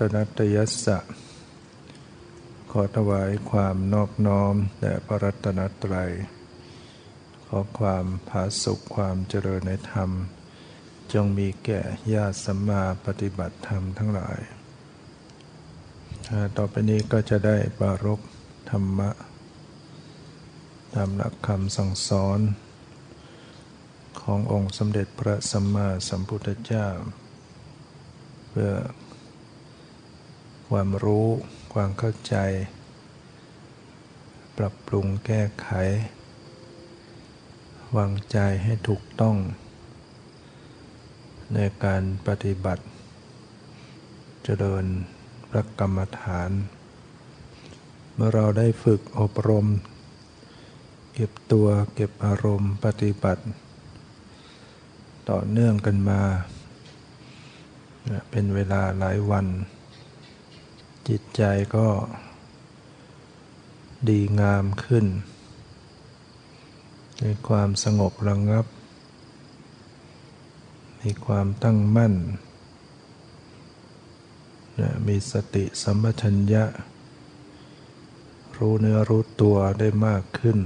นัตนัตนัตยัสสะ ขอถวายความนอบน้อมแด่พระรัตนตรัย ขอความผาสุขความเจริญในธรรม จงมีแก่ญาติสัมมาปฏิบัติธรรมทั้งหลาย ต่อไปนี้ก็จะได้ปารกธรรมะ ตามหลักคำสั่งสอนขององค์สมเด็จพระสัมมาสัมพุทธเจ้า เพื่อ ความรู้ ความเข้าใจ ปรับปรุงแก้ไข วางใจให้ถูกต้อง ในการปฏิบัติ เจริญพระกรรมฐาน เมื่อเราได้ฝึกอบรม เก็บตัวเก็บอารมณ์ปฏิบัติ ต่อเนื่องกันมา เป็นเวลาหลายวัน จิตใจก็ดีงามขึ้นมีความสงบระงับ มีความตั้งมั่น มีสติสัมปชัญญะ รู้เนื้อรู้ตัวได้มากขึ้น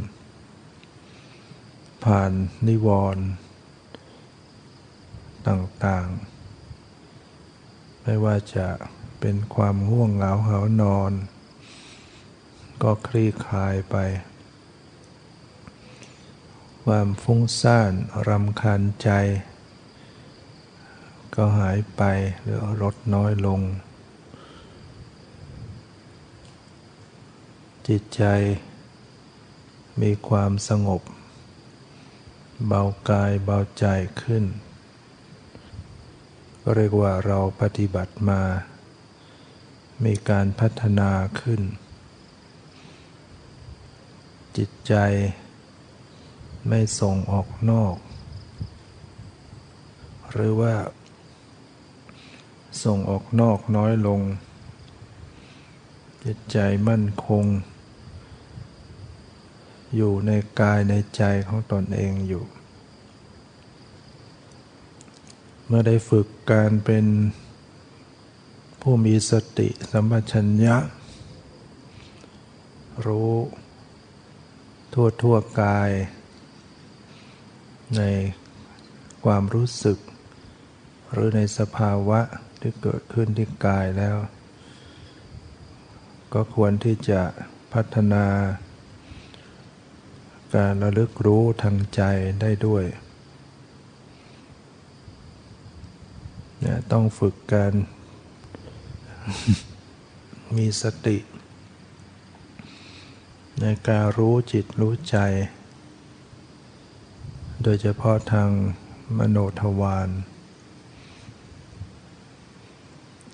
ผ่านนิวรณ์ต่างๆ ไม่ว่าจะ เป็นความง่วงเหงาเหานอน ก็คลี่คลายไป ความฟุ้งซ่านรำคาญใจ ก็หายไปหรือลดน้อยลง จิตใจมีความสงบ เบากายเบาใจขึ้นเรียกว่าเราปฏิบัติมา มีการพัฒนาขึ้น จิตใจไม่ส่งออกนอก หรือว่า ส่งออกนอกน้อยลง จิตใจมั่นคง อยู่ในกายในใจของตนเองอยู่ เมื่อได้ฝึกการเป็น ผู้มีสติสัมปชัญญะ รู้ ทั่วทั่วกาย ในความรู้สึก หรือในสภาวะที่เกิดขึ้นที่กายแล้ว ก็ควรที่จะพัฒนา การระลึกรู้ทางใจได้ด้วยนะต้องฝึกการ มีสติ ในการรู้จิตรู้ใจ โดยเฉพาะทางมโนทวาร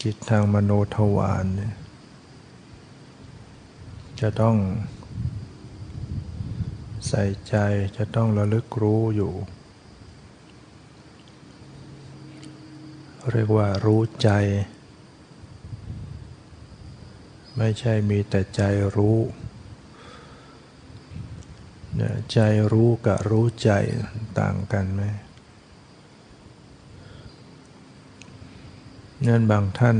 จิตทางมโนทวารจะต้องใส่ใจจะต้องระลึกรู้อยู่ เรียกว่ารู้ใจ ไม่ใช่มีแต่ใจรู้ใจรู้กับรู้ใจต่างกันไหมนั่นบางท่าน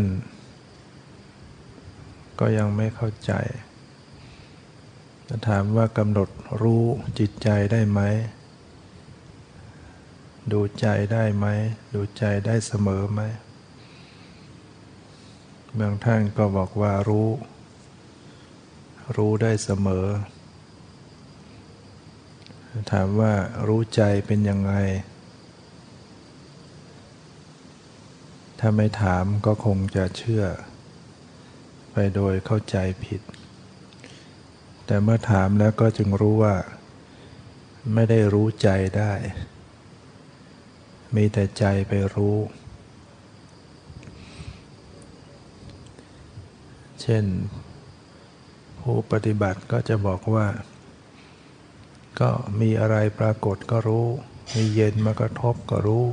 ก็ยังไม่เข้าใจจะถามว่ากำหนดรู้จิตใจได้ไหม ดูใจได้ไหม ดูใจได้เสมอไหม บางท่านก็บอกว่ารู้ รู้ได้เสมอ ถามว่ารู้ใจเป็นยังไง ถ้าไม่ถามก็คงจะเชื่อ ไปโดยเข้าใจผิด แต่เมื่อถามแล้วก็จึงรู้ว่า ไม่ได้รู้ใจได้ มีแต่ใจไปรู้ เช่น ผู้ปฏิบัติก็จะบอกว่า ก็มีอะไรปรากฏก็รู้ มีเย็นมากระทบก็รู้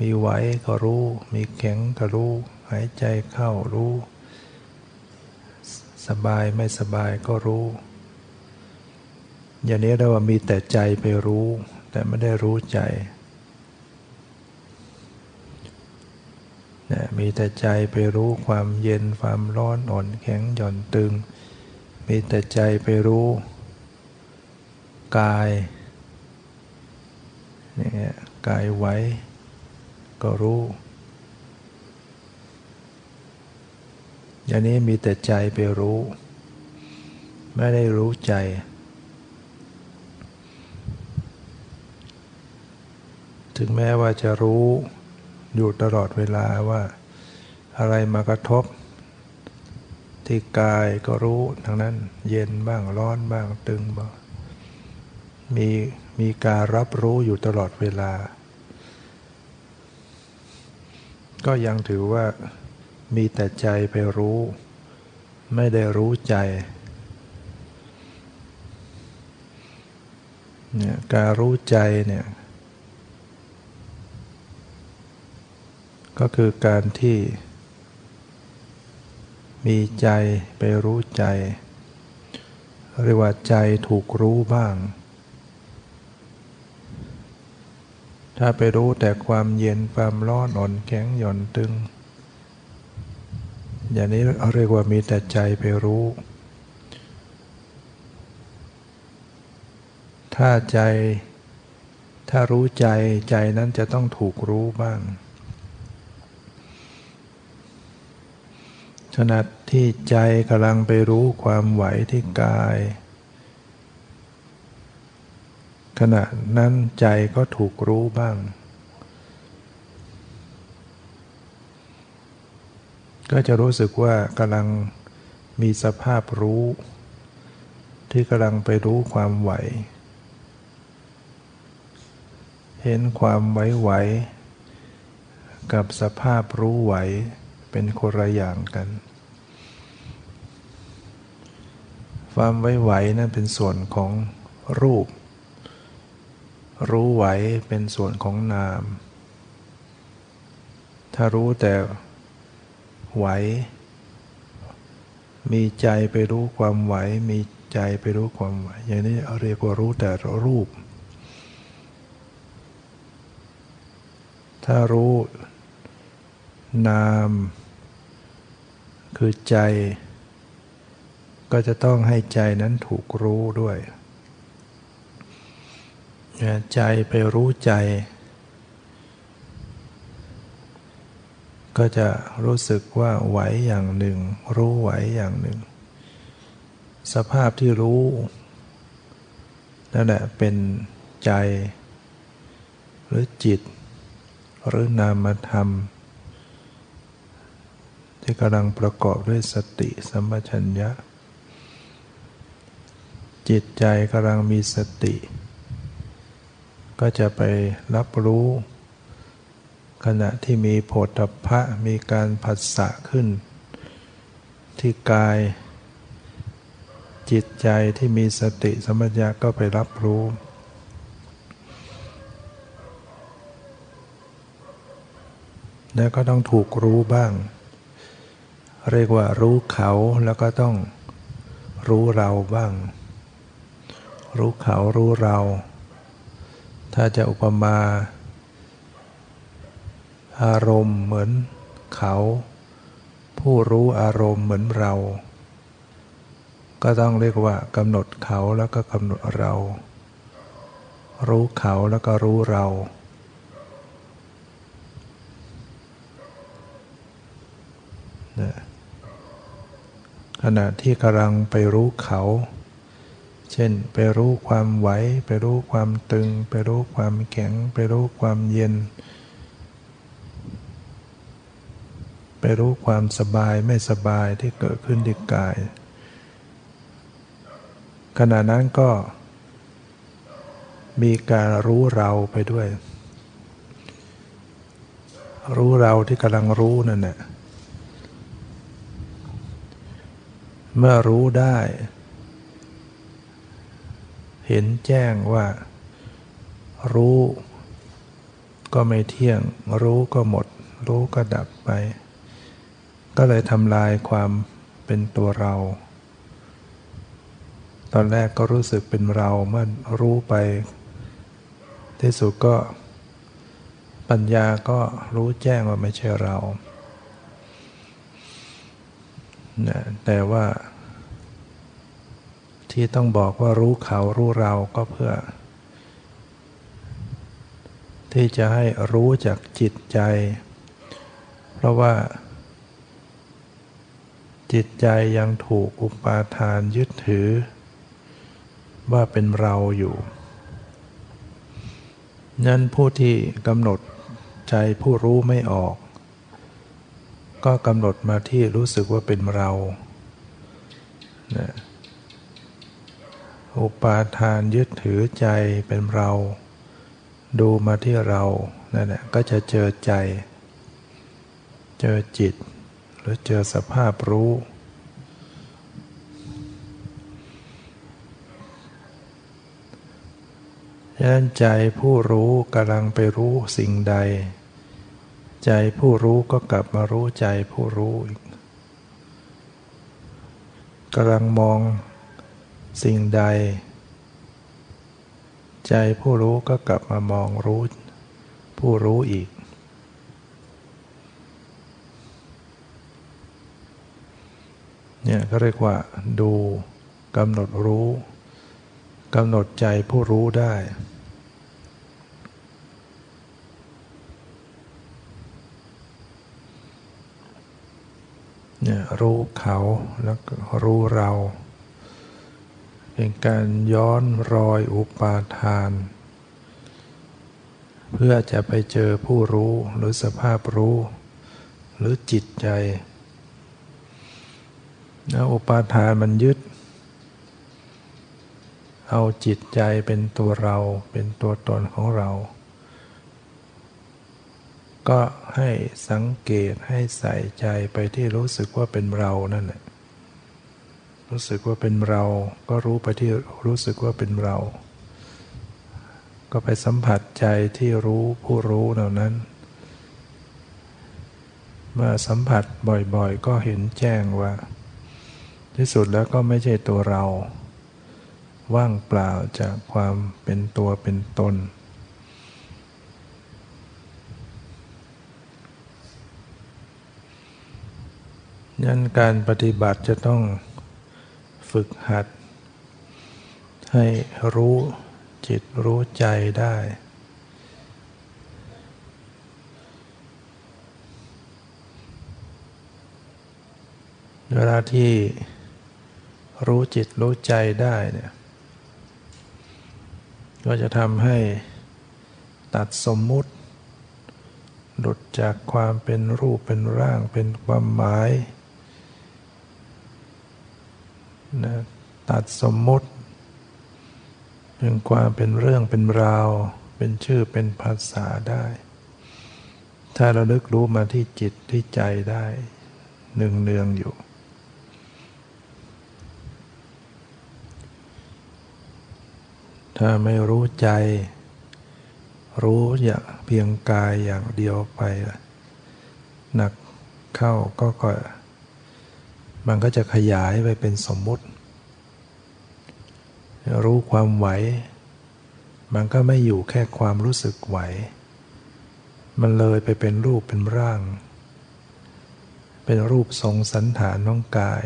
มีไหวก็รู้ มีแข็งก็รู้ หายใจเข้ารู้ สบายไม่สบายก็รู้ อย่างนี้เราว่ามีแต่ใจไปรู้ แต่ไม่ได้รู้ใจ นะมีแต่ใจไปรู้ความเย็นความร้อนอ่อนแข็งหย่อนตึง มีแต่ใจไปรู้ กายเนี่ยกายไหวก็รู้อย่างนี้มีแต่ใจไปรู้ ไม่ได้รู้ใจ ถึงแม้ว่าจะรู้ อยู่ตลอดเวลาว่า อะไรมากระทบ ที่กายก็รู้ทั้งนั้น เย็นบ้างร้อนบ้างตึงบ้างมีมีการรับรู้อยู่ตลอดเวลา ก็ยังถือว่ามีแต่ใจไปรู้ ไม่ได้รู้ใจเนี่ยการรู้ใจเนี่ย ก็คือการที่ มีใจไปรู้ใจ เรียกว่าใจถูกรู้บ้าง ถ้าไปรู้แต่ความเย็นความร้อนอ่อนแข็งหย่อนตึง อย่างนี้เรียกว่ามีแต่ใจไปรู้ ถ้าใจถ้ารู้ใจใจนั้นจะต้องถูกรู้บ้าง ขณะที่ใจกำลังไปรู้ความไหวที่กาย ขณะนั้นใจก็ถูกรู้บ้าง ก็จะรู้สึกว่ากำลังมีสภาพรู้ ที่กำลังไปรู้ความไหว เห็นความไหวๆกับสภาพรู้ไหว เป็นคนละอย่างกัน ความไว้ไหวนั่นเป็นส่วนของรูป รู้ไหวเป็นส่วนของนาม ถ้ารู้แต่ไหว มีใจไปรู้ความไหว มีใจไปรู้ความไหว อย่างนี้เรียกว่ารู้แต่รูป ถ้ารู้นาม คือใจ ก็จะต้องให้ใจนั้นถูกรู้ด้วย ใจไปรู้ใจ ก็จะรู้สึกว่าไหวอย่างหนึ่ง รู้ไหวอย่างหนึ่ง สภาพที่รู้นั่นแหละเป็นใจ หรือจิต หรือนามธรรม ที่กำลังประกอบด้วยสติสัมปชัญญะ จิตใจกำลังมีสติ ก็จะไปรับรู้ ขณะที่มีโผฏฐะมีการผัสสะขึ้น ที่กาย จิตใจที่มีสติสัมปชัญญะก็ไปรับรู้แล้วก็ต้องถูกรู้บ้าง เรียกว่ารู้เขาแล้วก็ต้องรู้เราบ้าง รู้เขารู้เรา ถ้าจะอุปมา อารมณ์เหมือนเขา ผู้รู้อารมณ์เหมือนเรา ก็ต้องเรียกว่ากำหนดเขาแล้วก็กำหนดเรา รู้เขาแล้วก็รู้เราเนี่ย ขณะที่กำลังไปรู้เขา เช่น ไปรู้ความไหว ไปรู้ความตึง ไปรู้ความแข็ง ไปรู้ความเย็น ไปรู้ความสบายไม่สบายที่เกิดขึ้นที่กาย ขณะนั้นก็มีการรู้เราไปด้วย รู้เราที่กำลังรู้นั่นแหละ เมื่อรู้ได้ เห็นแจ้งว่า รู้ ก็ไม่เที่ยง รู้ก็หมด รู้ก็ดับไป ก็เลยทำลายความเป็นตัวเรา ตอนแรกก็รู้สึกเป็นเราเมื่อรู้ไป ที่สุดก็ ปัญญาก็รู้แจ้งว่าไม่ใช่เรา นะแต่ว่า ที่ต้องบอกว่ารู้เขารู้เราก็เพื่อ ที่จะให้รู้จากจิตใจ เพราะว่า จิตใจยังถูกอุปาทานยึดถือ ว่าเป็นเราอยู่นั้นผู้ที่กำหนดใจผู้รู้ไม่ออก ก็กำหนดมาที่รู้สึกว่าเป็นเรานะอุปาทานยึดถือใจเป็นเรา ดูมาที่เรานั่นแหละก็จะเจอใจ เจอจิต หรือเจอสภาพรู้ฉะนั้นใจผู้รู้กำลังไปรู้สิ่งใด ใจผู้รู้ก็กลับมารู้ใจผู้รู้อีกกำลังมองสิ่งใด ใจผู้รู้ก็กลับมามองรู้ ผู้รู้อีก เนี่ยก็เรียกว่า ดูกำหนดรู้กำหนดใจผู้รู้ได้เนี่ย รู้เขาแล้วก็รู้เรา เป็นการย้อนรอยอุปาทาน เพื่อจะไปเจอผู้รู้หรือสภาพรู้ หรือจิตใจนะอุปาทานมันยึด เอาจิตใจเป็นตัวเราเป็นตัวตนของเรา ก็ให้สังเกตให้ใส่ใจไปที่รู้สึกว่าเป็นเรานั่นแหละรู้สึกว่าเป็นเรา ก็รู้ไปที่รู้สึกว่าเป็นเรา ก็ไปสัมผัสใจที่รู้ผู้รู้เหล่านั้น เมื่อสัมผัสบ่อยๆ ก็เห็นแจ้งว่า ที่สุดแล้วก็ไม่ใช่ตัวเรา ว่างเปล่าจากความเป็นตัวเป็นตน ยันการปฏิบัติจะต้องฝึกหัด ให้รู้จิตรู้ใจได้ เวลาที่รู้จิตรู้ใจได้เนี่ยก็จะทำให้ตัดสมมุติ หลุดจากความเป็นรูปเป็นร่างเป็นความหมาย นะตัดสมมุติเป็นความเป็นเรื่องเป็นราว เป็นชื่อเป็นภาษาได้ ถ้าเราลึกรู้มาที่จิตที่ใจได้หนึ่งเนืองอยู่ ถ้าไม่รู้ใจ รู้อย่างเพียงกายอย่างเดียวไปหนักเข้าก็ก็ มันก็จะขยายไปเป็นสมมุติ รู้ความไหว มันก็ไม่อยู่แค่ความรู้สึกไหว มันเลยไปเป็นรูปเป็นร่าง เป็นรูปทรงสันฐานน้องกาย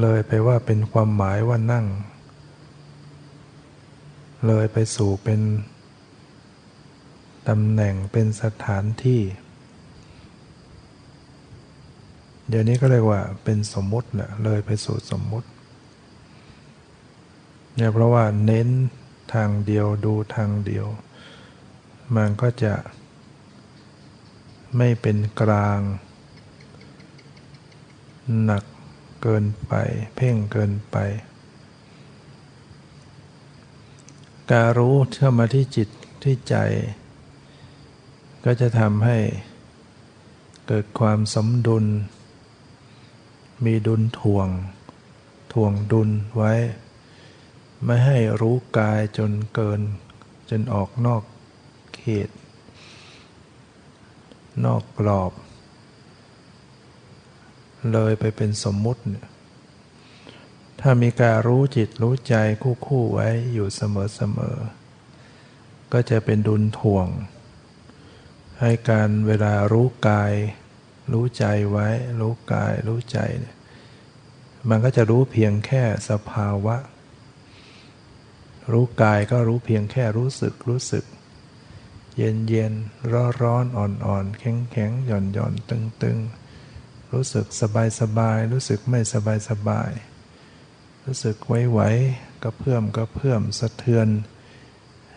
เลยไปว่าเป็นความหมายว่านั่ง เลยไปสู่เป็นตำแหน่งเป็นสถานที่ เดี๋ยวนี้ก็เรียกว่าเป็นสมมุติแหละเลยไปสู่สมมุติเนี่ยเพราะว่าเน้นทางเดียวดูทางเดียว มันก็จะไม่เป็นกลาง หนักเกินไป เพ่งเกินไป การรู้เชื่อมาที่จิตที่ใจ ก็จะทำให้เกิดความสมดุล มีดุลถ่วงถ่วงดุลไว้ ไม่ให้รู้กายจนเกิน จนออกนอกเขต นอกกรอบ เลยไปเป็นสมมุติ ถ้ามีการรู้จิตรู้ใจคู่คู่ไว้อยู่เสมอเสมอ ก็จะเป็นดุลถ่วง ให้การเวลารู้กาย รู้ใจไว้ รู้กาย รู้ใจเนี่ยมันก็จะรู้เพียงแค่สภาวะ รู้กายก็รู้เพียงแค่รู้สึกรู้สึก เย็นเย็นร้อนร้อนอ่อนอ่อนแข็งแข็งหย่อนหย่อนตึงตึงรู้สึกสบายสบาย รู้สึกไม่สบายสบาย รู้สึกไหวไหวก็เพิ่มก็เพิ่มสะเทือน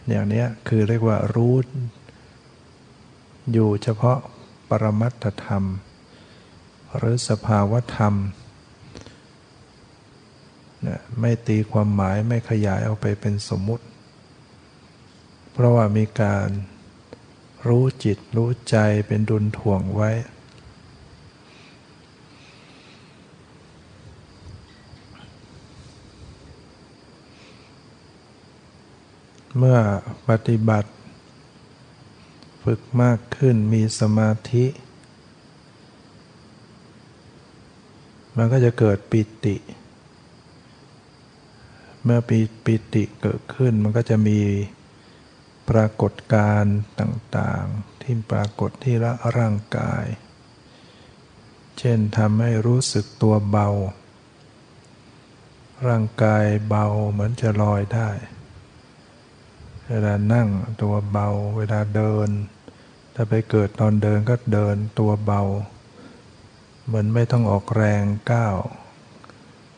อย่างนี้คือเรียกว่ารู้ อยู่เฉพาะ ปรมัตธรรม หรือสภาวธรรมนะไม่ตีความหมายไม่ขยายเอาไปเป็นสมมุติ เพราะว่ามีการรู้จิตรู้ใจเป็นดุลถ่วงไว้ เมื่อปฏิบัติ ฝึกมากขึ้นมีสมาธิ มันก็จะเกิดปิติ เมื่อปีปิติเกิดขึ้นมันก็จะมีปรากฏการณ์ต่างๆ ที่ปรากฏที่ละร่างกาย เช่นทำให้รู้สึกตัวเบา ร่างกายเบาเหมือนจะลอยได้ เวลานั่งตัวเบา เวลาเดิน ถ้าไปเกิดตอนเดินก็เดินตัวเบา เหมือนไม่ต้องออกแรงก้าว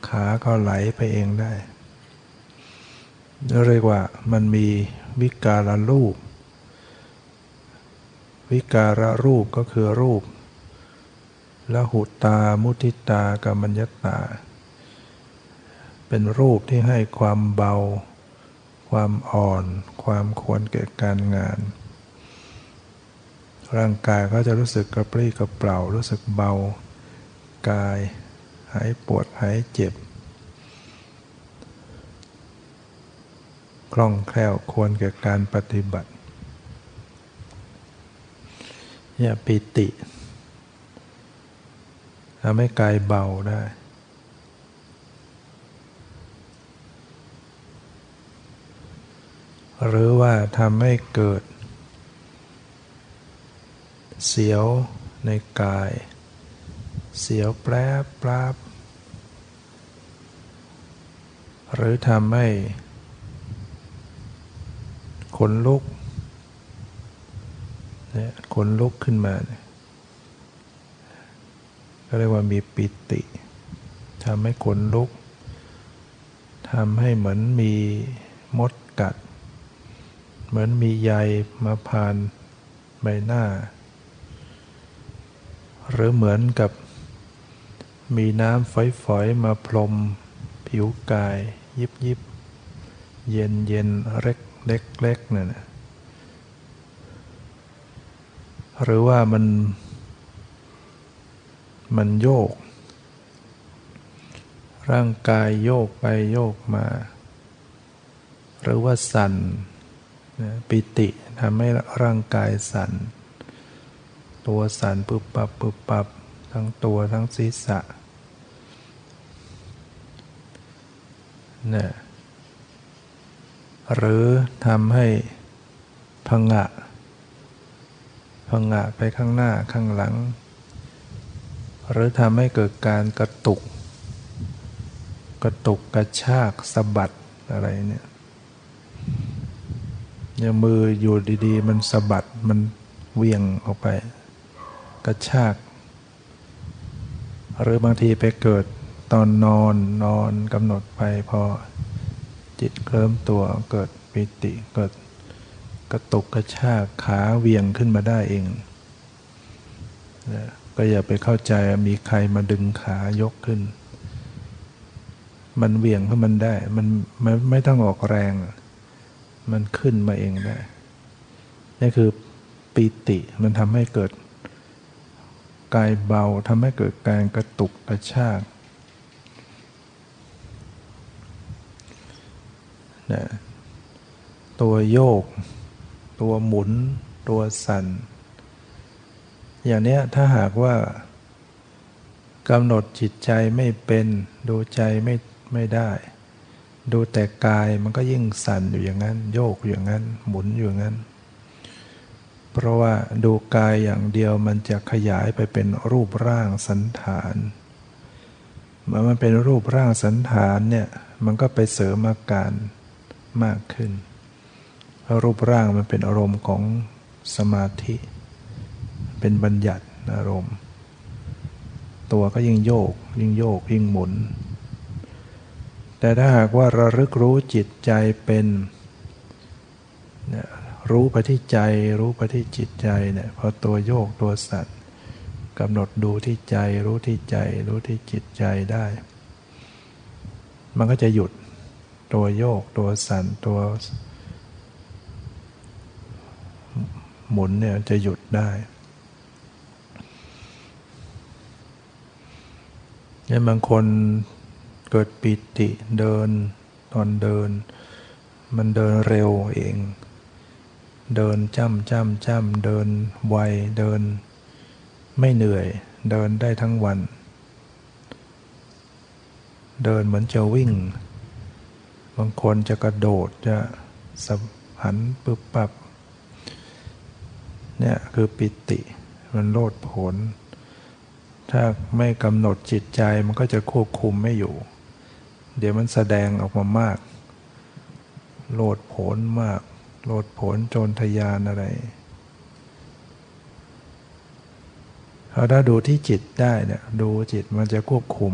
ขาก็ไหลไปเองได้เรียกว่ามันมีวิการรูป วิการรูปก็คือรูปละหุตา มุทิตากรรมัญญตา เป็นรูปที่ให้ความเบา ความอ่อน ความควรแก่การงาน ร่างกายก็จะรู้สึกกระปรี้กระเปร่ารู้สึกเบา กายหายปวดหายเจ็บคล่องแคล่วควรแก่การปฏิบัติเนี่ยปิติทำให้กายเบาได้ หรือว่าทำให้เกิด เสียวในกาย เสียวแปรปราบ หรือทำให้ขนลุกเนี่ยขนลุกขึ้นมาเนี่ยก็เรียกว่ามีปิติทำให้ขนลุกทำให้เหมือนมีมดกัด เหมือนมีใยมาผ่านใบหน้า หรือเหมือนกับมีน้ำฝอยๆ มาพรมผิวกาย ยิบยิบเย็นเย็นเล็กเล็กๆเนี่ยนะหรือว่ามัน มันโยก ร่างกายโยกไปโยกมา หรือว่าสั่น ปิติทำให้ร่างกายสั่น ตัวสั่นปุบปับปุบปับทั้งตัวทั้งศีรษะนี่หรือทำให้พังะพังะไปข้างหน้าข้างหลัง หรือทำให้เกิดการกระตุก กระตุกกระชากสะบัดอะไรเนี่ย อย่างมืออยู่ดีๆ มันสะบัดมันเวียงออกไป กระชาก หรือบางทีไปเกิดตอนนอนนอนกำหนดไปพอจิตเคลิ้มตัวเกิดปิติเกิดกระตุกกระชากขาเวียงขึ้นมาได้เอง ก็อย่าไปเข้าใจมีใครมาดึงขายกขึ้น มันเวียงเพราะมันได้ มันไม่ไม่ต้องออกแรง มันขึ้นมาเองได้นี่คือปิติมันทำให้เกิดกายเบาทำให้เกิดการกระตุกกระชากนะตัวโยก ตัวหมุน ตัวสั่น อย่างเนี้ยถ้าหากว่ากำหนดจิตใจไม่เป็น ดูใจไม่ไม่ได้ ดูแต่กายมันก็ยิ่งสั่นอยู่อย่างนั้น โยกอยู่อย่างนั้น หมุนอยู่อย่างนั้น เพราะว่าดูกายอย่างเดียวมันจะขยายไปเป็นรูปร่างสันฐานเมื่อมันเป็นรูปร่างสันฐานเนี่ยมันก็ไปเสริมอาการมากขึ้นเพราะรูปร่างมันเป็นอารมณ์ของสมาธิ เป็นบัญญัติอารมณ์ ตัวก็ยิ่งโยก ยิ่งโยก ยิ่งหมุน แต่ถ้าหากว่าระลึกรู้จิตใจเป็นรู้ไปที่ใจ รู้ไปที่จิตใจเนี่ยพอตัวโยกตัวสัตว์กำหนดดูที่ใจ รู้ที่ใจ รู้ที่จิตใจได้ มันก็จะหยุดตัวโยกตัวสั่นตัว หมุนเนี่ยจะหยุดได้ยังบางคน เกิดปิติเดินตอนเดิน มันเดินเร็วเอง เดินจ้ำจ้ำจ้ำเดินไวเดิน ไม่เหนื่อย เดินได้ทั้งวัน เดินเหมือนจะวิ่ง บางคนจะกระโดดจะสับหันปึบปับเนี่ยคือปิติมันโลดผล ถ้าไม่กำหนดจิตใจมันก็จะควบคุมไม่อยู่ เดี๋ยวมันแสดงออกมามาก โลดผลมาก โลดผลโจรทยานอะไรเราถ้าดูที่จิตได้เนี่ยดูจิตมันจะควบคุม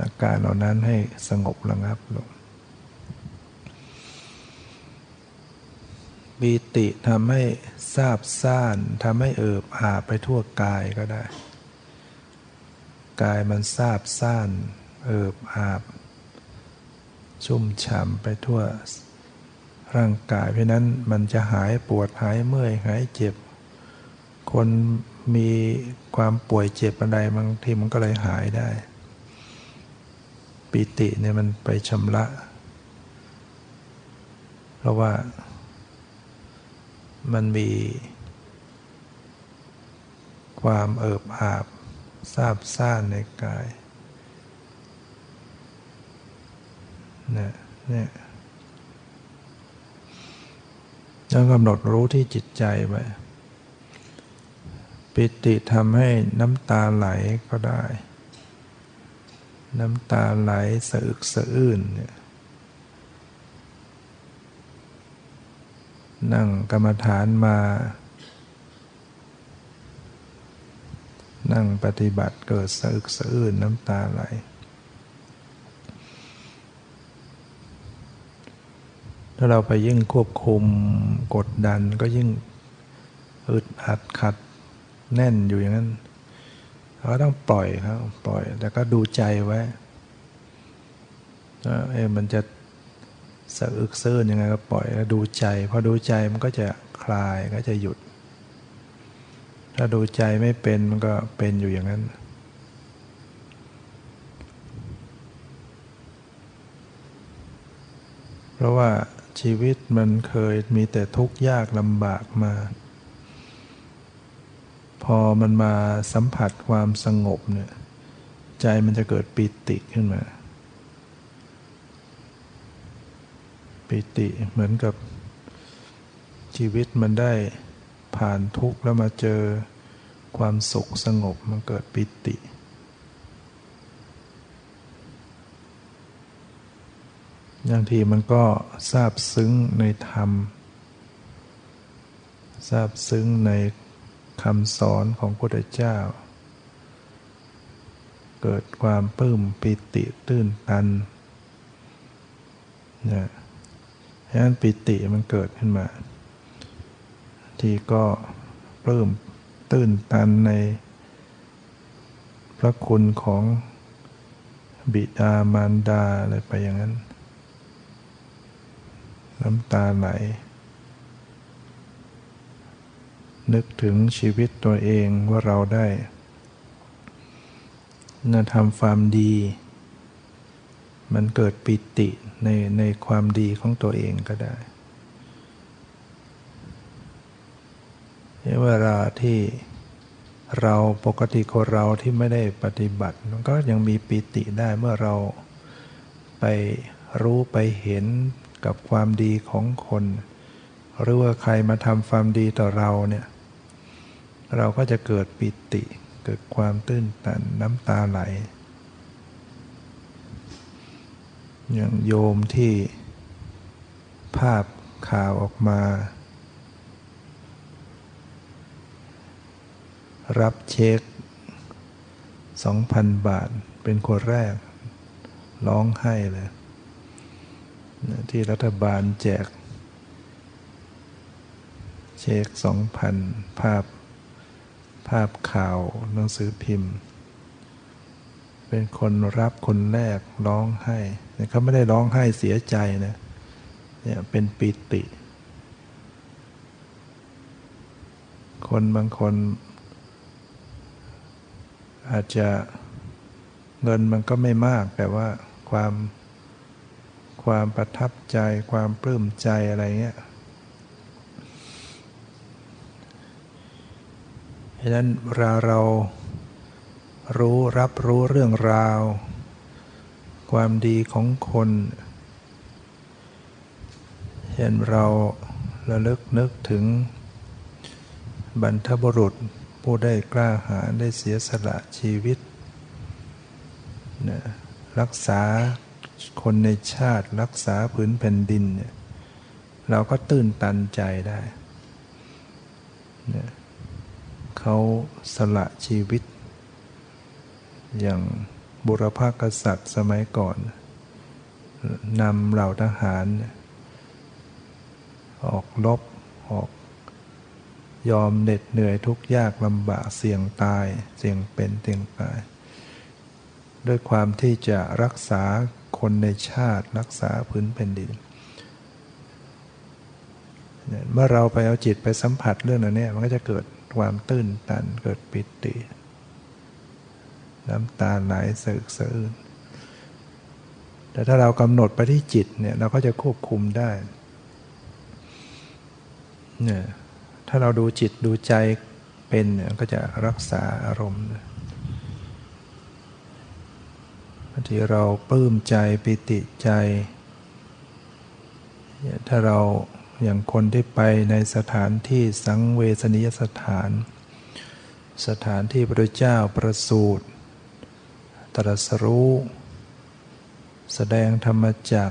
อาการเหล่านั้นให้สงบระงับลงบีติทำให้ซาบซ่านทำให้เอิบอาบไปทั่วกายก็ได้ กายมันซาบซ่าน เอิบอาบ ชุ่มฉ่ำไปทั่วร่างกายเพราะนั้นมันจะหายปวดหายเมื่อยหายเจ็บ คนมีความป่วยเจ็บอะไรบางทีมันก็เลยหายได้ ปิติเนี่ยมันไปชำระ เพราะว่า มันมีความเอิบอาบซาบซ่านในกายเนี่ยเนี่ยต้องกำหนดรู้ที่จิตใจไปปิติทำให้น้ำตาไหลก็ได้ น้ำตาไหลสะอึกสะอื้นเนี่ยนั่งกรรมฐานมา นั่งปฏิบัติเกิดสะอึกสะอื้นน้ำตาไหล ถ้าเราไปยิ่งควบคุมกดดันก็ยิ่งอึดอัดขัดแน่นอยู่อย่างนั้นเราต้องปล่อยครับปล่อย แต่ก็ดูใจไว้เออมันจะสะอึกซื่นยังไงก็ปล่อยแล้วดูใจพอดูใจมันก็จะคลายก็จะหยุด ถ้าดูใจไม่เป็นมันก็เป็นอยู่อย่างนั้นเพราะว่า ชีวิตมันเคยมีแต่ทุกข์ยากลำบากมา พอมันมาสัมผัสความสงบเนี่ยใจมันจะเกิดปิติขึ้นมา ปิติเหมือนกับชีวิตมันได้ผ่านทุกข์แล้วมาเจอความสุขสงบมันเกิดปิติ บางทีมันก็ซาบซึ้งในธรรมซาบซึ้งในคำสอนของพระพุทธเจ้า เกิดความปลื้มปิติตื้นตันนี่ยฉะนั้นปิติมันเกิดขึ้นมา ทีก็ปลื้มตื้นตันในพระคุณของบิดามารดาอะไรไปอย่างนั้น น้ำตาไหล นึกถึงชีวิตตัวเองว่าเราได้นะทำความดี มันเกิดปิติในในความดีของตัวเองก็ได้เวลาที่เราปกติคนเราที่ไม่ได้ปฏิบัติ มันก็ยังมีปิติได้เมื่อเราไปรู้ไปเห็น กับความดีของคน หรือว่าใครมาทำความดีต่อเราเนี่ย เราก็จะเกิดปิติเกิดความตื้นตันน้ำตาไหล อย่างโยมที่ภาพข่าวออกมา รับเช็ค 2,000 บาทเป็นคนแรก ร้องไห้เลย ที่รัฐบาลแจก เช็ค2,000ภาพ ภาพข่าวหนังสือพิมพ์ เป็นคนรับคนแรกร้องไห้เขาไม่ได้ร้องไห้เสียใจนะเนี่ยเป็นปิติ คนบางคน อาจจะเงินมันก็ไม่มากแต่ว่าความ ความประทับใจความปลื้มใจอะไรเงี้ยฉะนั้นเราเรารู้รับรู้เรื่องราว ความดีของคนเช่นเราระลึกนึกถึงบรรทบุรุษผู้ได้กล้าหาญได้เสียสละชีวิตนะรักษา คนในชาติรักษาพื้นแผ่นดินเนี่ยเราก็ตื่นตันใจได้นะเขาสละชีวิต อย่างบุรพากษัตริย์สมัยก่อนนำเหล่าทหาร ออกลบออก ยอมเหน็ดเหนื่อยทุกยากลำบากเสี่ยงตาย เสี่ยงเป็นเสี่ยงตาย ด้วยความที่จะรักษา คนในชาติรักษาพื้นแผ่นดิน เมื่อเราไปเอาจิตไปสัมผัสเรื่องนั้นเนี่มันก็จะเกิดความตื้นตันเกิดปิติ น้ำตาไหลสึกสะอื้นแต่ถ้าเรากำหนดไปที่จิตเนี่ยเราก็จะควบคุมได้เนี่ยถ้าเราดูจิตดูใจเป็นเนี่ยก็จะรักษาอารมณ์างทีเราปลื้มใจปิติใจ ถ้าเราอย่างคนที่ไปในสถานที่สังเวชนียสถาน สถานที่พระเจ้าประสูติตรัสรู้ แสดงธรรมจัก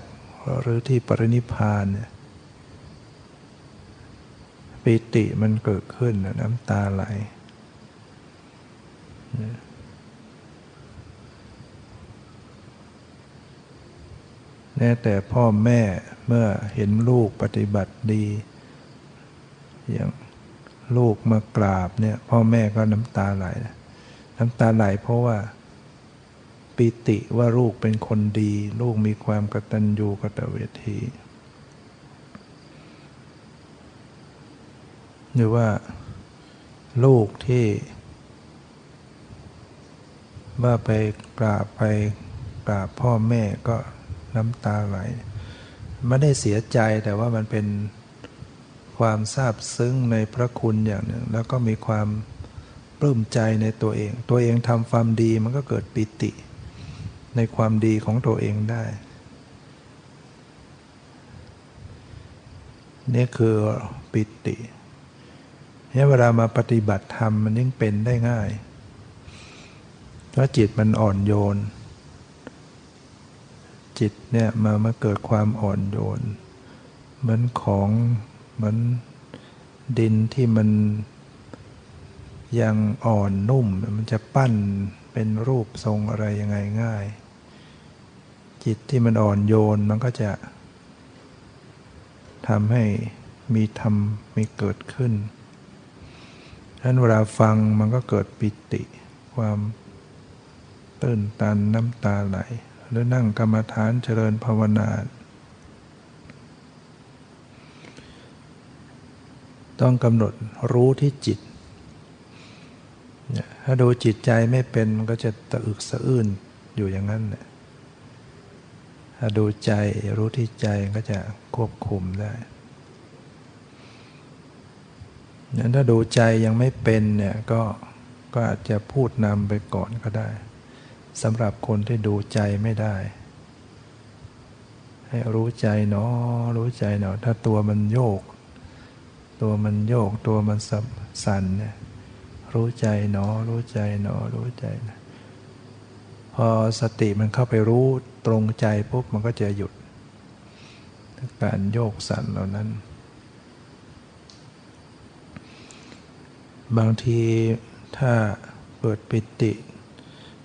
หรือที่ปรินิพานเนี่ยปิติมันเกิดขึ้นน้ำตาไหล แม้แต่พ่อแม่เมื่อเห็นลูกปฏิบัติดี อย่างลูกมากราบเนี่ย พ่อแม่ก็น้ำตาไหล น้ำตาไหลเพราะว่าปิติว่าลูกเป็นคนดี ลูกมีความกตัญญูกตเวทีหรือว่าลูกที่ว่าไปกราบไปกราบพ่อแม่ก็ น้ำตาไหลไม่ได้เสียใจแต่ว่ามันเป็นความซาบซึ้งในพระคุณอย่างหนึ่ง แล้วก็มีความปลื้มใจในตัวเอง ตัวเองทำความดีมันก็เกิดปิติ ในความดีของตัวเองได้ นี่คือปิติเนี่ยเวลามาปฏิบัติธรรมมันยิ่งเป็นได้ง่าย เพราะจิตมันอ่อนโยน จิตเนี่ยมามาเกิดความอ่อนโยน เหมือนของเหมือนดินที่มันยังอ่อนนุ่มมันจะปั้นเป็นรูปทรงอะไรยังไงง่าย จิตที่มันอ่อนโยนมันก็จะทำให้มีธรรมมีเกิดขึ้นนั้นเวลาฟังมันก็เกิดปิติ ความตื่นตันน้ำตาไหล หรือนั่งกรรมฐานเจริญภาวนา ต้องกำหนดรู้ที่จิต ถ้าดูจิตใจไม่เป็นมันก็จะตะอึกสะอื้นอยู่อย่างนั้นถ้าดูใจรู้ที่ใจก็จะควบคุมได้นั้นถ้าดูใจยังไม่เป็นเนี่ยก็ก็อาจจะพูดนำไปก่อนก็ได้ สำหรับคนที่ดูใจไม่ได้ ให้รู้ใจเนาะรู้ใจเนาะถ้าตัวมันโยก ตัวมันโยกตัวมันสับสั่นเนี่ยรู้ใจหนอรู้ใจหนอรู้ใจนะพอสติมันเข้าไปรู้ตรงใจปุ๊บมันก็จะหยุดการโยกสั่นเหล่านั้น บางทีถ้าเปิดปิติ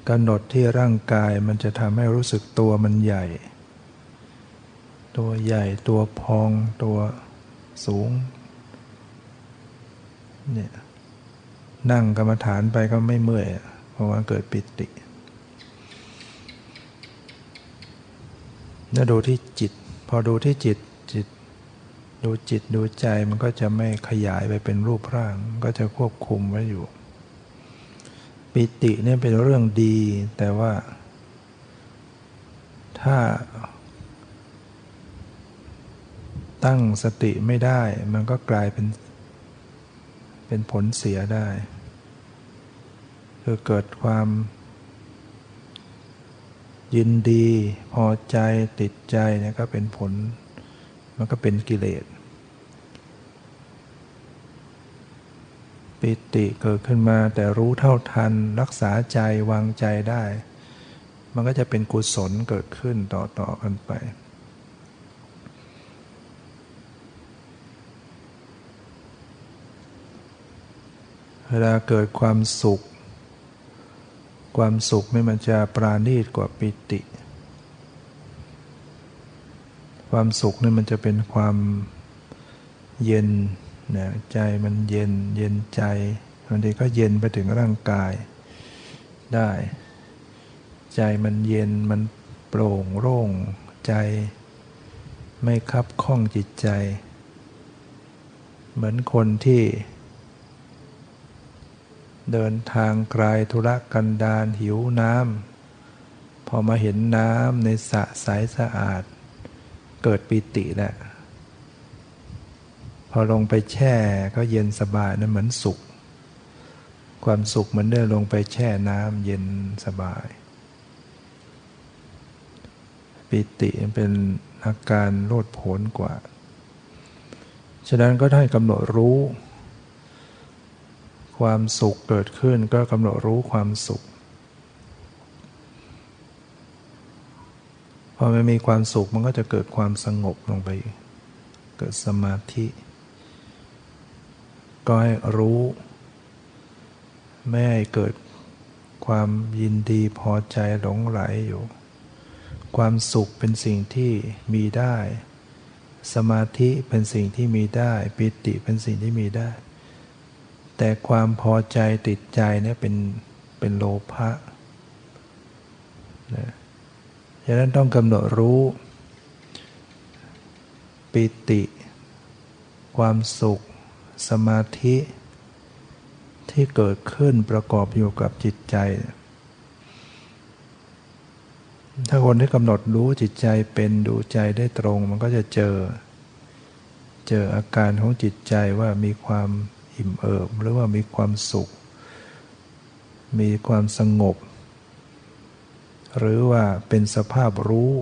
กำหนดที่ร่างกายมันจะทำให้รู้สึกตัวมันใหญ่ ตัวใหญ่ตัวพองตัวสูงเนี่ยนั่งกรรมฐานไปก็ไม่เมื่อย เพราะว่าเกิดปิติแล้วดูที่จิต พอดูที่จิตจิต ดูจิตดูใจมันก็จะไม่ขยายไปเป็นรูปร่าง ก็จะควบคุมไว้อยู่ ปิติเนี่ยเป็นเรื่องดี แต่ว่าถ้าตั้งสติไม่ได้ มันก็กลายเป็น เป็นผลเสียได้ คือเกิดความ ยินดี พอใจติดใจเนี่ยก็เป็นผล มันก็เป็นกิเลส ปิติเกิดขึ้นมาแต่รู้เท่าทัน รักษาใจวางใจได้ มันก็จะเป็นกุศลเกิดขึ้นต่อต่อกันไปเวลาเกิดความสุข ความสุขนี่มันจะปราณีตกว่าปิติ ความสุขนี่มันจะเป็นความเย็น นะใจมันเย็นเย็นใจบางทีก็เย็นไปถึงร่างกายได้ ใจมันเย็นมันโปร่งโล่งใจ ไม่คับข้องจิตใจ เหมือนคนที่ เดินทางไกลธุระกันดารหิวน้ำพอมาเห็นน้ำในสระใสสะอาด เกิดปิติแหละ พอลงไปแช่ก็เย็นสบายนะเหมือนสุข ความสุขเหมือนได้ลงไปแช่น้ำเย็นสบาย ปิติเป็นอาการโลดโผนกว่า ฉะนั้นก็ให้กำหนดรู้ ความสุขเกิดขึ้นก็กำหนดรู้ความสุข พอมันมีความสุขมันก็จะเกิดความสงบลงไป เกิดสมาธิ ก็ให้รู้ ไม่ให้เกิดความยินดีพอใจหลงไหลอยู่ ความสุขเป็นสิ่งที่มีได้ สมาธิเป็นสิ่งที่มีได้ ปิติเป็นสิ่งที่มีได้ แต่ความพอใจติดใจเนี่ยเป็นเป็นโลภะนะฉะนั้นต้องกำหนดรู้ ปิติ ความสุข สมาธิที่เกิดขึ้นประกอบอยู่กับจิตใจ ถ้าคนที่กำหนดรู้จิตใจเป็นดูใจได้ตรง มันก็จะเจอ เจออาการของจิตใจว่ามีความอิ่มเอิบ หรือว่ามีความสุข มีความสงบ หรือว่าเป็นสภาพรู้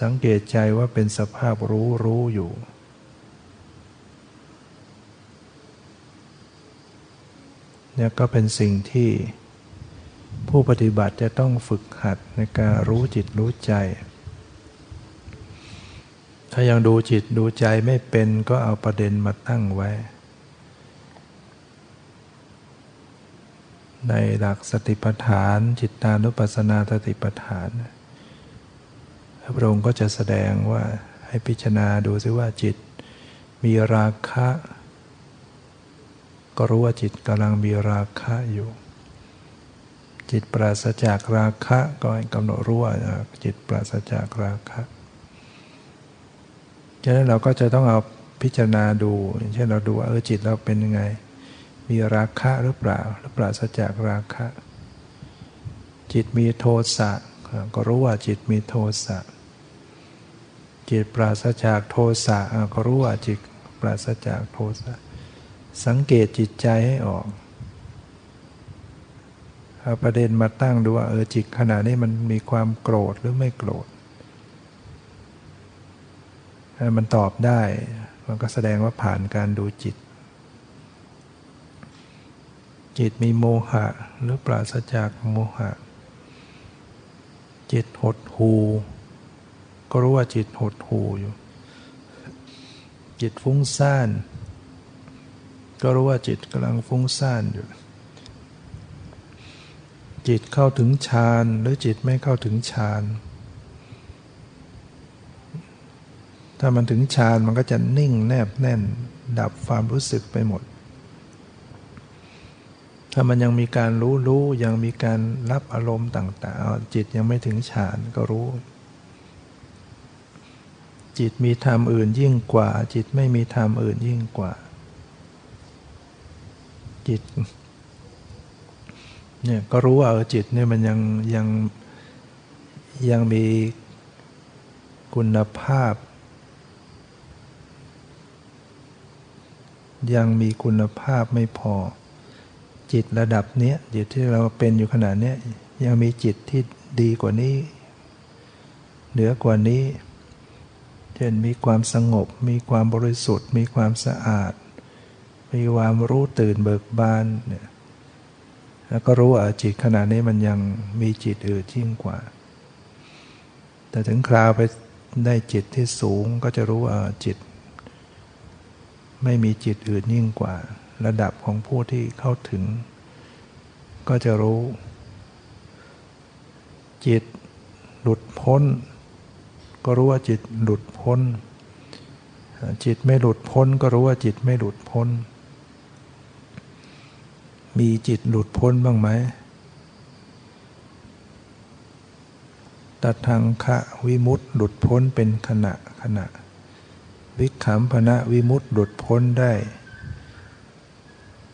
สังเกตใจว่าเป็นสภาพรู้รู้อยู่ เนี่ยก็เป็นสิ่งที่ผู้ปฏิบัติจะต้องฝึกหัดในการรู้จิตรู้ใจ ถ้ายังดูจิตดูใจไม่เป็นก็เอาประเด็นมาตั้งไว้ ในหลักสติปัฏฐาน จิตตานุปัสสนาสติปัฏฐาน พระองค์ก็จะแสดงว่าให้พิจารณาดูซิว่าจิต มีราคะ ก็รู้ว่าจิตกำลังมีราคะอยู่ จิตปราศจากราคะก็กำหนดรู้ว่าจิตปราศจากราคะฉะนั้นเราก็จะต้องเอาพิจารณาดูเช่นเราดูว่าเออจิตเราเป็นยังไง มีราคะหรือเปล่า หรือปราศจากราคะ จิตมีโทสะ ก็รู้ว่าจิตมีโทสะ จิตปราศจากโทสะก็รู้ว่าจิตปราศจากโทสะ สังเกตจิตใจให้ออกเอาประเด็นมาตั้งดูว่าเออจิตขณะนี้มันมีความโกรธหรือไม่โกรธถ้ามันตอบได้ มันก็แสดงว่าผ่านการดูจิต จิตมีโมหะหรือปราศจากโมหะ จิตหดหูก็รู้ว่าจิตหดหูอยู่ จิตฟุ้งซ่าน ก็รู้ว่าจิตกำลังฟุ้งซ่านอยู่ จิตเข้าถึงฌานหรือจิตไม่เข้าถึงฌานถ้ามันถึงฌานมันก็จะนิ่งแนบแน่น ดับความรู้สึกไปหมด ถ้ามันยังมีการรู้รู้ยังมีการรับอารมณ์ต่างๆ จิตยังไม่ถึงฌานก็รู้ จิตมีธรรมอื่นยิ่งกว่า จิตไม่มีธรรมอื่นยิ่งกว่า จิตเนี่ยก็รู้ว่าเออจิตเนี่ยมันยังยังยังมีคุณภาพ ยังมีคุณภาพไม่พอ จิตระดับเนี้ยจิตที่เราเป็นอยู่ขนาดเนี้ยยังมีจิตที่ดีกว่านี้ เหนือกว่านี้ เช่นมีความสงบ มีความบริสุทธิ์ มีความสะอาด มีความรู้ตื่นเบิกบานเนี่ยแล้วก็รู้ว่าจิตขนาดนี้มันยังมีจิตอื่นยิ่งกว่า แต่ถึงคราวไปได้จิตที่สูงก็จะรู้ว่าจิต ไม่มีจิตอื่นยิ่งกว่า ระดับ ของผู้ที่เข้าถึง ก็จะรู้ จิตหลุดพ้น ก็รู้ว่าจิตหลุดพ้น จิตไม่หลุดพ้น ก็รู้ว่าจิตไม่หลุดพ้น มีจิตหลุดพ้นบ้างไหมตัดทางคะวิมุตต์หลุดพ้นเป็นขณะขณะ วิขำพนะวิมุตต์หลุดพ้นได้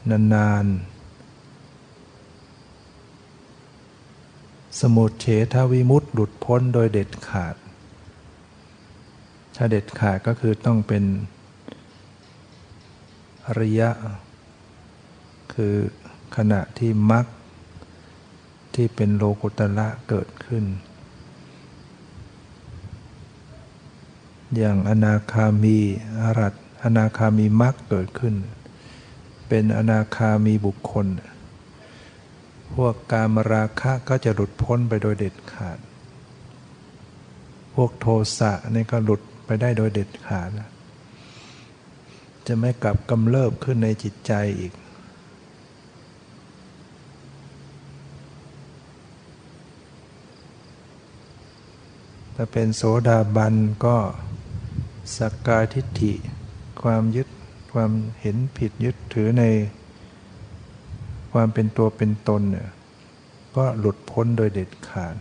นานๆ สมุทเฉทวิมุตต์หลุดพ้นโดยเด็ดขาด ถ้าเด็ดขาดก็คือต้องเป็นอริยะ คือขณะที่มรรคที่เป็นโลกุตละเกิดขึ้น อย่างอนาคามีอรัตอนาคามีมรรคเกิดขึ้น เป็นอนาคามีบุคคล พวกกามราคะก็จะหลุดพ้นไปโดยเด็ดขาด พวกโทสะนี่ก็หลุดไปได้โดยเด็ดขาด จะไม่กลับกำเริบขึ้นในจิตใจอีกถ้าเป็นโสดาบันก็สักกายทิฏฐิ ความยึด ความเห็นผิดยึดถือใน ความเป็นตัวเป็นตนเนี่ยก็หลุดพ้นโดยเด็ดขาด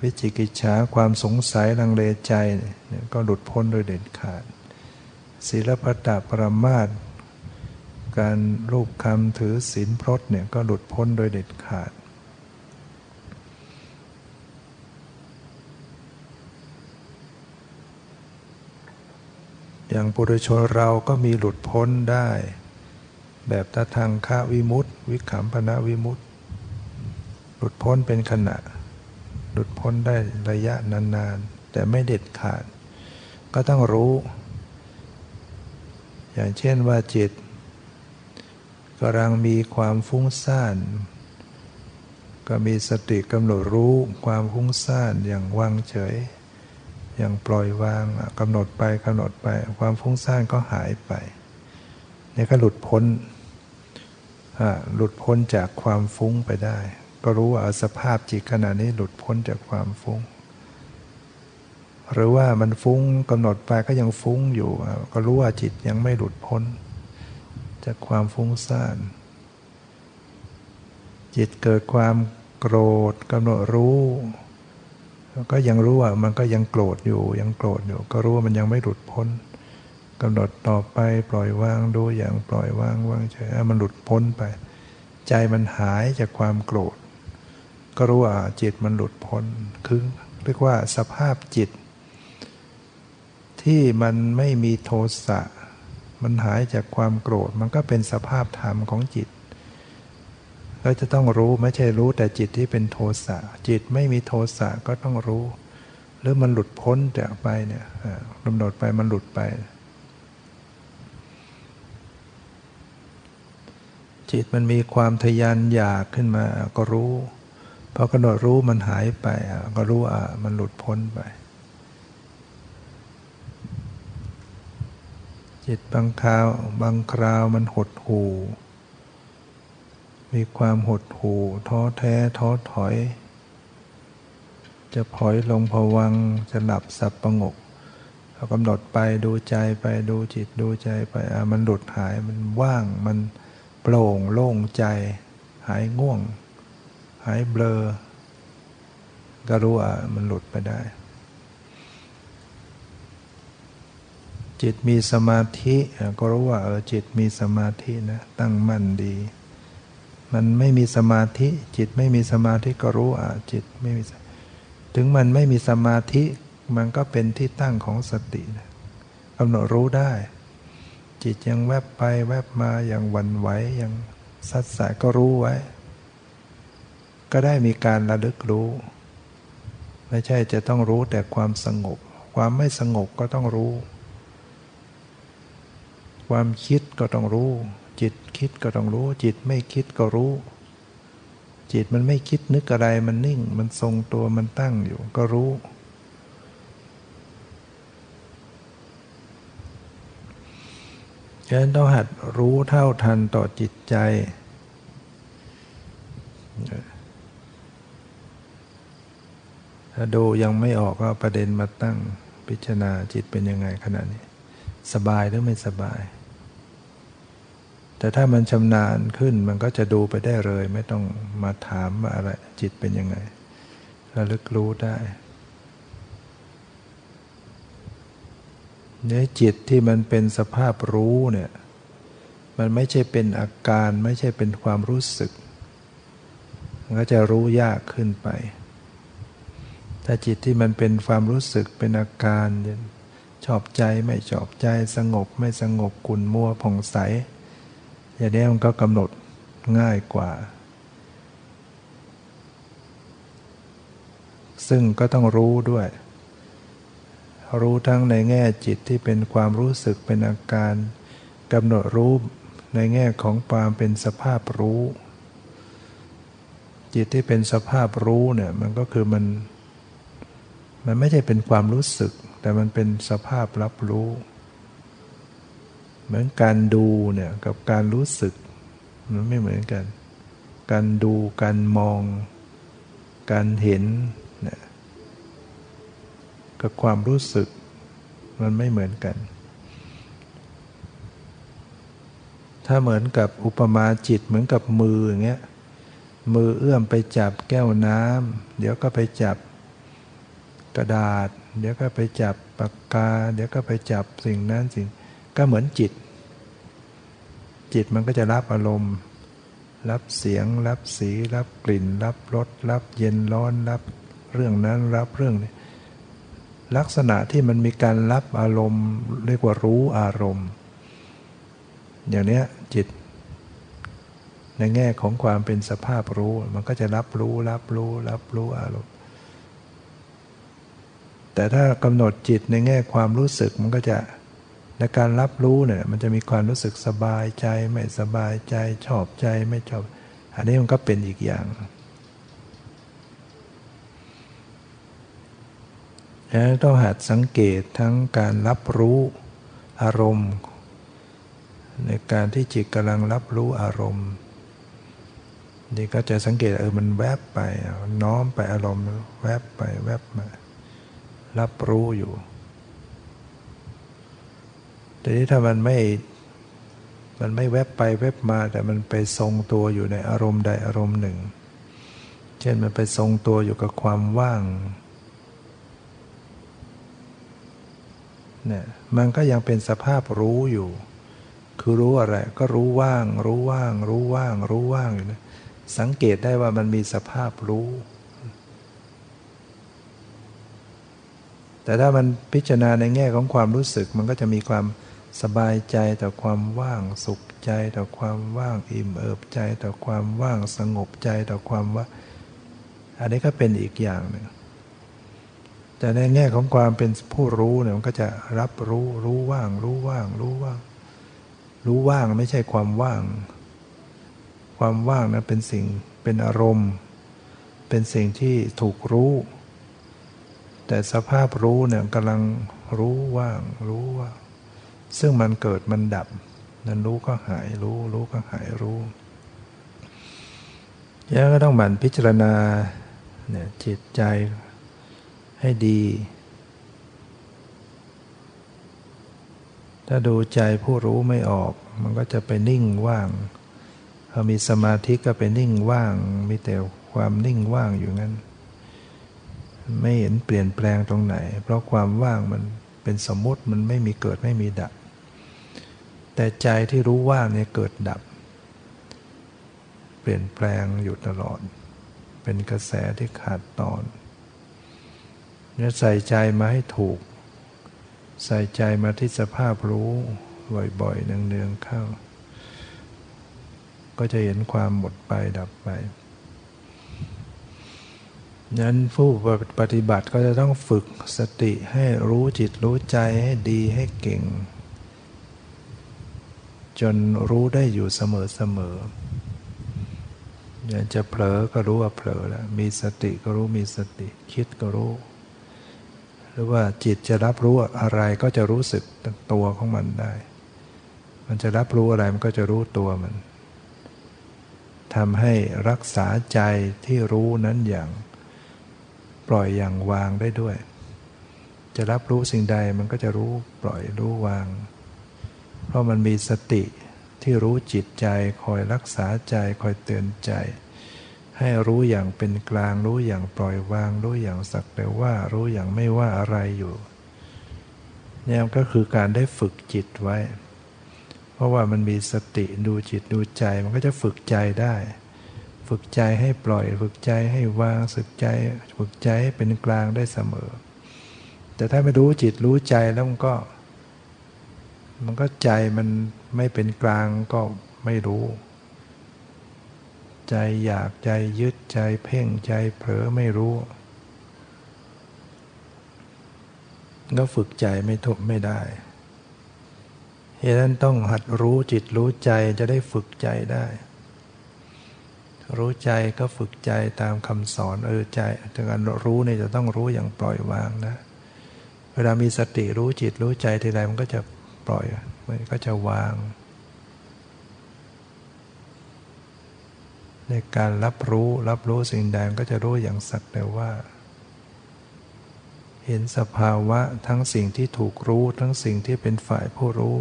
วิจิกิจฉาความสงสัยลังเลใจเนี่ยก็หลุดพ้นโดยเด็ดขาด ศีลพัตตปรมาตการรูปคำถือศีลพรตเนี่ยก็หลุดพ้นโดยเด็ดขาด อย่างปุถุชนเราก็มีหลุดพ้นได้ แบบตะทางคาวิมุตติ วิขำพนะวิมุตติ หลุดพ้นเป็นขณะ หลุดพ้นได้ระยะนานๆ แต่ไม่เด็ดขาด ก็ต้องรู้ อย่างเช่นว่าจิตกำลังมีความฟุ้งซ่านก็มีสติกำหนดรู้ความฟุ้งซ่านอย่างวางเฉย อย่างปล่อยวางกำหนดไปกำหนดไป ความฟุ้งซ่านก็หายไปนี่ก็หลุดพ้นหลุดพ้นจากความฟุ้งไปได้ ก็รู้ว่าสภาพจิตขณะนี้หลุดพ้นจากความฟุ้ง หรือว่ามันฟุ้งกำหนดไปก็ยังฟุ้งอยู่ ก็รู้ว่าจิตยังไม่หลุดพ้น จากความฟุ้งซ่านจิตเกิดความโกรธกำหนดรู้ ก็ยังรู้ว่ามันก็ยังโกรธอยู่ยังโกรธอยู่ ก็รู้ว่ามันยังไม่หลุดพ้นกำหนดต่อไปปล่อยวางดูอย่างปล่อยวางวางเฉยมันหลุดพ้นไป ใจมันหายจากความโกรธ ก็รู้ว่าจิตมันหลุดพ้นคือเรียกว่าสภาพจิต ที่มันไม่มีโทสะมันหายจากความโกรธ มันก็เป็นสภาพธรรมของจิต เราจะต้องรู้ไม่ใช่รู้แต่จิตที่เป็นโทสะจิตไม่มีโทสะก็ต้องรู้ หรือมันหลุดพ้นจากไปเนี่ยกำหนดไปมันหลุดไป จิตมันมีความทยานอยากขึ้นมาก็รู้พอกำหนดรู้มันหายไปก็รู้อะมันหลุดพ้นไป จิตบางคราวบางคราวมันหดหู่ มีความหดหู่ท้อแท้ท้อถอย จะพลอยลงผวังจะหลับสับประงกเรากำหนดไปดูใจไปดูจิตดูใจไปมันหลุดหายมันว่างมันโปร่งโล่งใจ หายง่วง หายเบลอ ก็รู้อะมันหลุดไปได้ จิตมีสมาธิก็รู้ว่าเออจิตมีสมาธินะตั้งมั่นดี มันไม่มีสมาธิ จิตไม่มีสมาธิก็รู้อะจิตไม่มี ถึงมันไม่มีสมาธิ มันก็เป็นที่ตั้งของสติกำหนดรู้ได้ จิตยังแวบไปแวบมาอย่างวันไหวยังสัดสายก็รู้ไว้ ก็ได้มีการระลึกรู้ ไม่ใช่จะต้องรู้แต่ความสงบ ความไม่สงบก็ต้องรู้ ความคิดก็ต้องรู้ จิตคิดก็ต้องรู้ จิตไม่คิดก็รู้ จิตมันไม่คิดนึกอะไรมันนิ่ง มันทรงตัวมันตั้งอยู่ก็รู้ ฉะนั้นต้องหัดรู้เท่าทันต่อจิตใจ ถ้าดูยังไม่ออกก็ประเด็นมาตั้งพิจารณาจิตเป็นยังไงขณะนี้ สบายหรือไม่สบาย แต่ถ้ามันชำนาญขึ้นมันก็จะดูไปได้เลย ไม่ต้องมาถามว่าอะไรจิตเป็นยังไงระลึกรู้ได้เนื้อจิตที่มันเป็นสภาพรู้เนี่ยมันไม่ใช่เป็นอาการไม่ใช่เป็นความรู้สึก มันก็จะรู้ยากขึ้นไป ถ้าจิตที่มันเป็นความรู้สึกเป็นอาการชอบใจไม่ชอบใจสงบไม่สงบกุ่นมัวผ่องใส อย่างนี้มันก็กำหนดง่ายกว่า ซึ่งก็ต้องรู้ด้วย รู้ทั้งในแง่จิตที่เป็นความรู้สึกเป็นอาการกำหนดรู้ในแง่ของความเป็นสภาพรู้ จิตที่เป็นสภาพรู้เนี่ยมันก็คือมัน มันไม่ใช่เป็นความรู้สึก แต่มันเป็นสภาพรับรู้ เหมือนการดูเนี่ยกับการรู้สึกมันไม่เหมือนกัน การดูการมอง การเห็นเนี่ยกับความรู้สึกมันไม่เหมือนกัน ถ้าเหมือนกับอุปมาจิตเหมือนกับมืออย่างเงี้ยมือเอื้อมไปจับแก้วน้ำเดี๋ยวก็ไปจับกระดาษ เดี๋ยวก็ไปจับปากกา เดี๋ยวก็ไปจับสิ่งนั้นสิ่ง ก็เหมือนจิต จิตมันก็จะรับอารมณ์ รับเสียง รับสี รับกลิ่น รับรส รับเย็นร้อน รับเรื่องนั้นรับเรื่องนี้ลักษณะที่มันมีการรับอารมณ์ เรียกว่ารู้อารมณ์ อย่างเนี้ยจิต ในแง่ของความเป็นสภาพรู้ มันก็จะรับรู้รับรู้ รับรู้อารมณ์ แต่ถ้ากำหนดจิตในแง่ความรู้สึกมันก็จะ ในการรับรู้เนี่ยมันจะมีความรู้สึกสบายใจ ไม่สบายใจชอบใจไม่ชอบ อันนี้มันก็เป็นอีกอย่างแล้วต้องหัดสังเกตทั้งการรับรู้อารมณ์ ในการที่จิตกำลังรับรู้อารมณ์นี่ก็จะสังเกตเออมันแวบไปน้อมไปอารมณ์แวบไปแวบมา รับรู้อยู่ แต่นี้ถ้ามันไม่ มันไม่แวบไปแวบมาแต่มันไปทรงตัวอยู่ในอารมณ์ใดอารมณ์หนึ่ง เช่นมันไปทรงตัวอยู่กับความว่างเนี่ยมันก็ยังเป็นสภาพรู้อยู่ คือรู้อะไร ก็รู้ว่าง รู้ว่าง รู้ว่าง รู้ว่างอยู่นะสังเกตได้ว่ามันมีสภาพรู้ แต่ถ้ามันพิจารณาในแง่ของความรู้สึกมันก็จะมีความ สบายใจต่อความว่างสุขใจต่อความว่างอิ่มเอิบใจต่อความว่างสงบใจต่อความว่า อันนี้ก็เป็นอีกอย่างหนึ่งแต่ในแง่ของความเป็นผู้รู้เนี่ยมันก็จะรับรู้รู้ว่าง รู้ว่าง รู้ว่าง รู้ว่างไม่ใช่ความว่าง ความว่างนะเป็นสิ่งเป็นอารมณ์ เป็นสิ่งที่ถูกรู้ แต่สภาพรู้เนี่ยกำลังรู้ว่าง รู้ว่าง ซึ่งมันเกิดมันดับ นั้นรู้ก็หายรู้ รู้ก็หายรู้ยังก็ต้องหมั่นพิจารณาเนี่ยจิตใจให้ดี ถ้าดูใจผู้รู้ไม่ออก มันก็จะไปนิ่งว่างพอมีสมาธิก็ไปนิ่งว่าง มีแต่ความนิ่งว่างอยู่งั้น ไม่เห็นเปลี่ยนแปลงตรงไหน เพราะความว่างมัน เป็นสมมติมันไม่มีเกิดไม่มีดับ แต่ใจที่รู้ว่างเนี่ยเกิดดับ เปลี่ยนแปลงอยู่ตลอด เป็นกระแสที่ขาดตอนเนี่ยใส่ใจมาให้ถูก ใส่ใจมาที่สภาพรู้บ่อยๆเนืองๆเข้า ก็จะเห็นความหมดไปดับไป นั้นผู้ปฏิบัติก็จะต้องฝึกสติให้รู้จิตรู้ใจให้ดีให้เก่ง จนรู้ได้อยู่เสมอๆอยากจะเผลอก็รู้ว่าเผลอแล้วมีสติก็รู้มีสติคิดก็รู้ หรือว่าจิตจะรับรู้อะไรก็จะรู้สึกตัวของมันได้ มันจะรับรู้อะไรมันก็จะรู้ตัวมันทำให้รักษาใจที่รู้นั้นอย่าง ปล่อยอย่างวางได้ด้วย จะรับรู้สิ่งใดมันก็จะรู้ปล่อยรู้วาง เพราะมันมีสติที่รู้จิตใจคอยรักษาใจคอยเตือนใจ ให้รู้อย่างเป็นกลาง รู้อย่างปล่อยวาง รู้อย่างสักแต่ว่ารู้อย่างไม่ว่าอะไรอยู่เนี่ยก็คือการได้ฝึกจิตไว้ เพราะว่ามันมีสติดูจิตดูใจมันก็จะฝึกใจได้ ฝึกใจให้ปล่อย ฝึกใจให้วางสึกใจ ฝึกใจให้เป็นกลางได้เสมอ แต่ถ้าไม่รู้จิตรู้ใจแล้วมันก็ มันก็ใจมันไม่เป็นกลางก็ไม่รู้ ใจอยากใจยึดใจเพ่งใจเผลอไม่รู้ ก็ฝึกใจไม่ทุกไม่ได้เหตุนั้นต้องหัดรู้จิตรู้ใจจะได้ฝึกใจได้ รู้ใจก็ฝึกใจตามคำสอนเออใจการรู้เนี่ยจะต้องรู้อย่างปล่อยวางนะ เวลามีสติรู้จิตรู้ใจทีไรมันก็จะปล่อยมันก็จะวาง ในการรับรู้รับรู้สิ่งใดก็จะรู้อย่างสักแต่ว่า เห็นสภาวะทั้งสิ่งที่ถูกรู้ทั้งสิ่งที่เป็นฝ่ายผู้รู้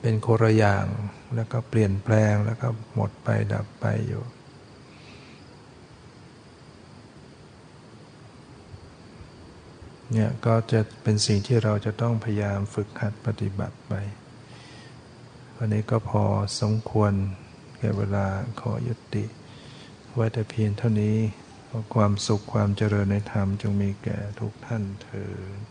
เป็นโครอย่าง แล้วก็เปลี่ยนแปลงแล้วก็หมดไปดับไปอยู่ เนี่ยก็จะเป็นสิ่งที่เราจะต้องพยายามฝึกหัดปฏิบัติไป วันนี้ก็พอสมควรแก่เวลาขอยุติ ไว้แต่เพียงเท่านี้ความสุขความเจริญในธรรมจงมีแก่ทุกท่านเถิด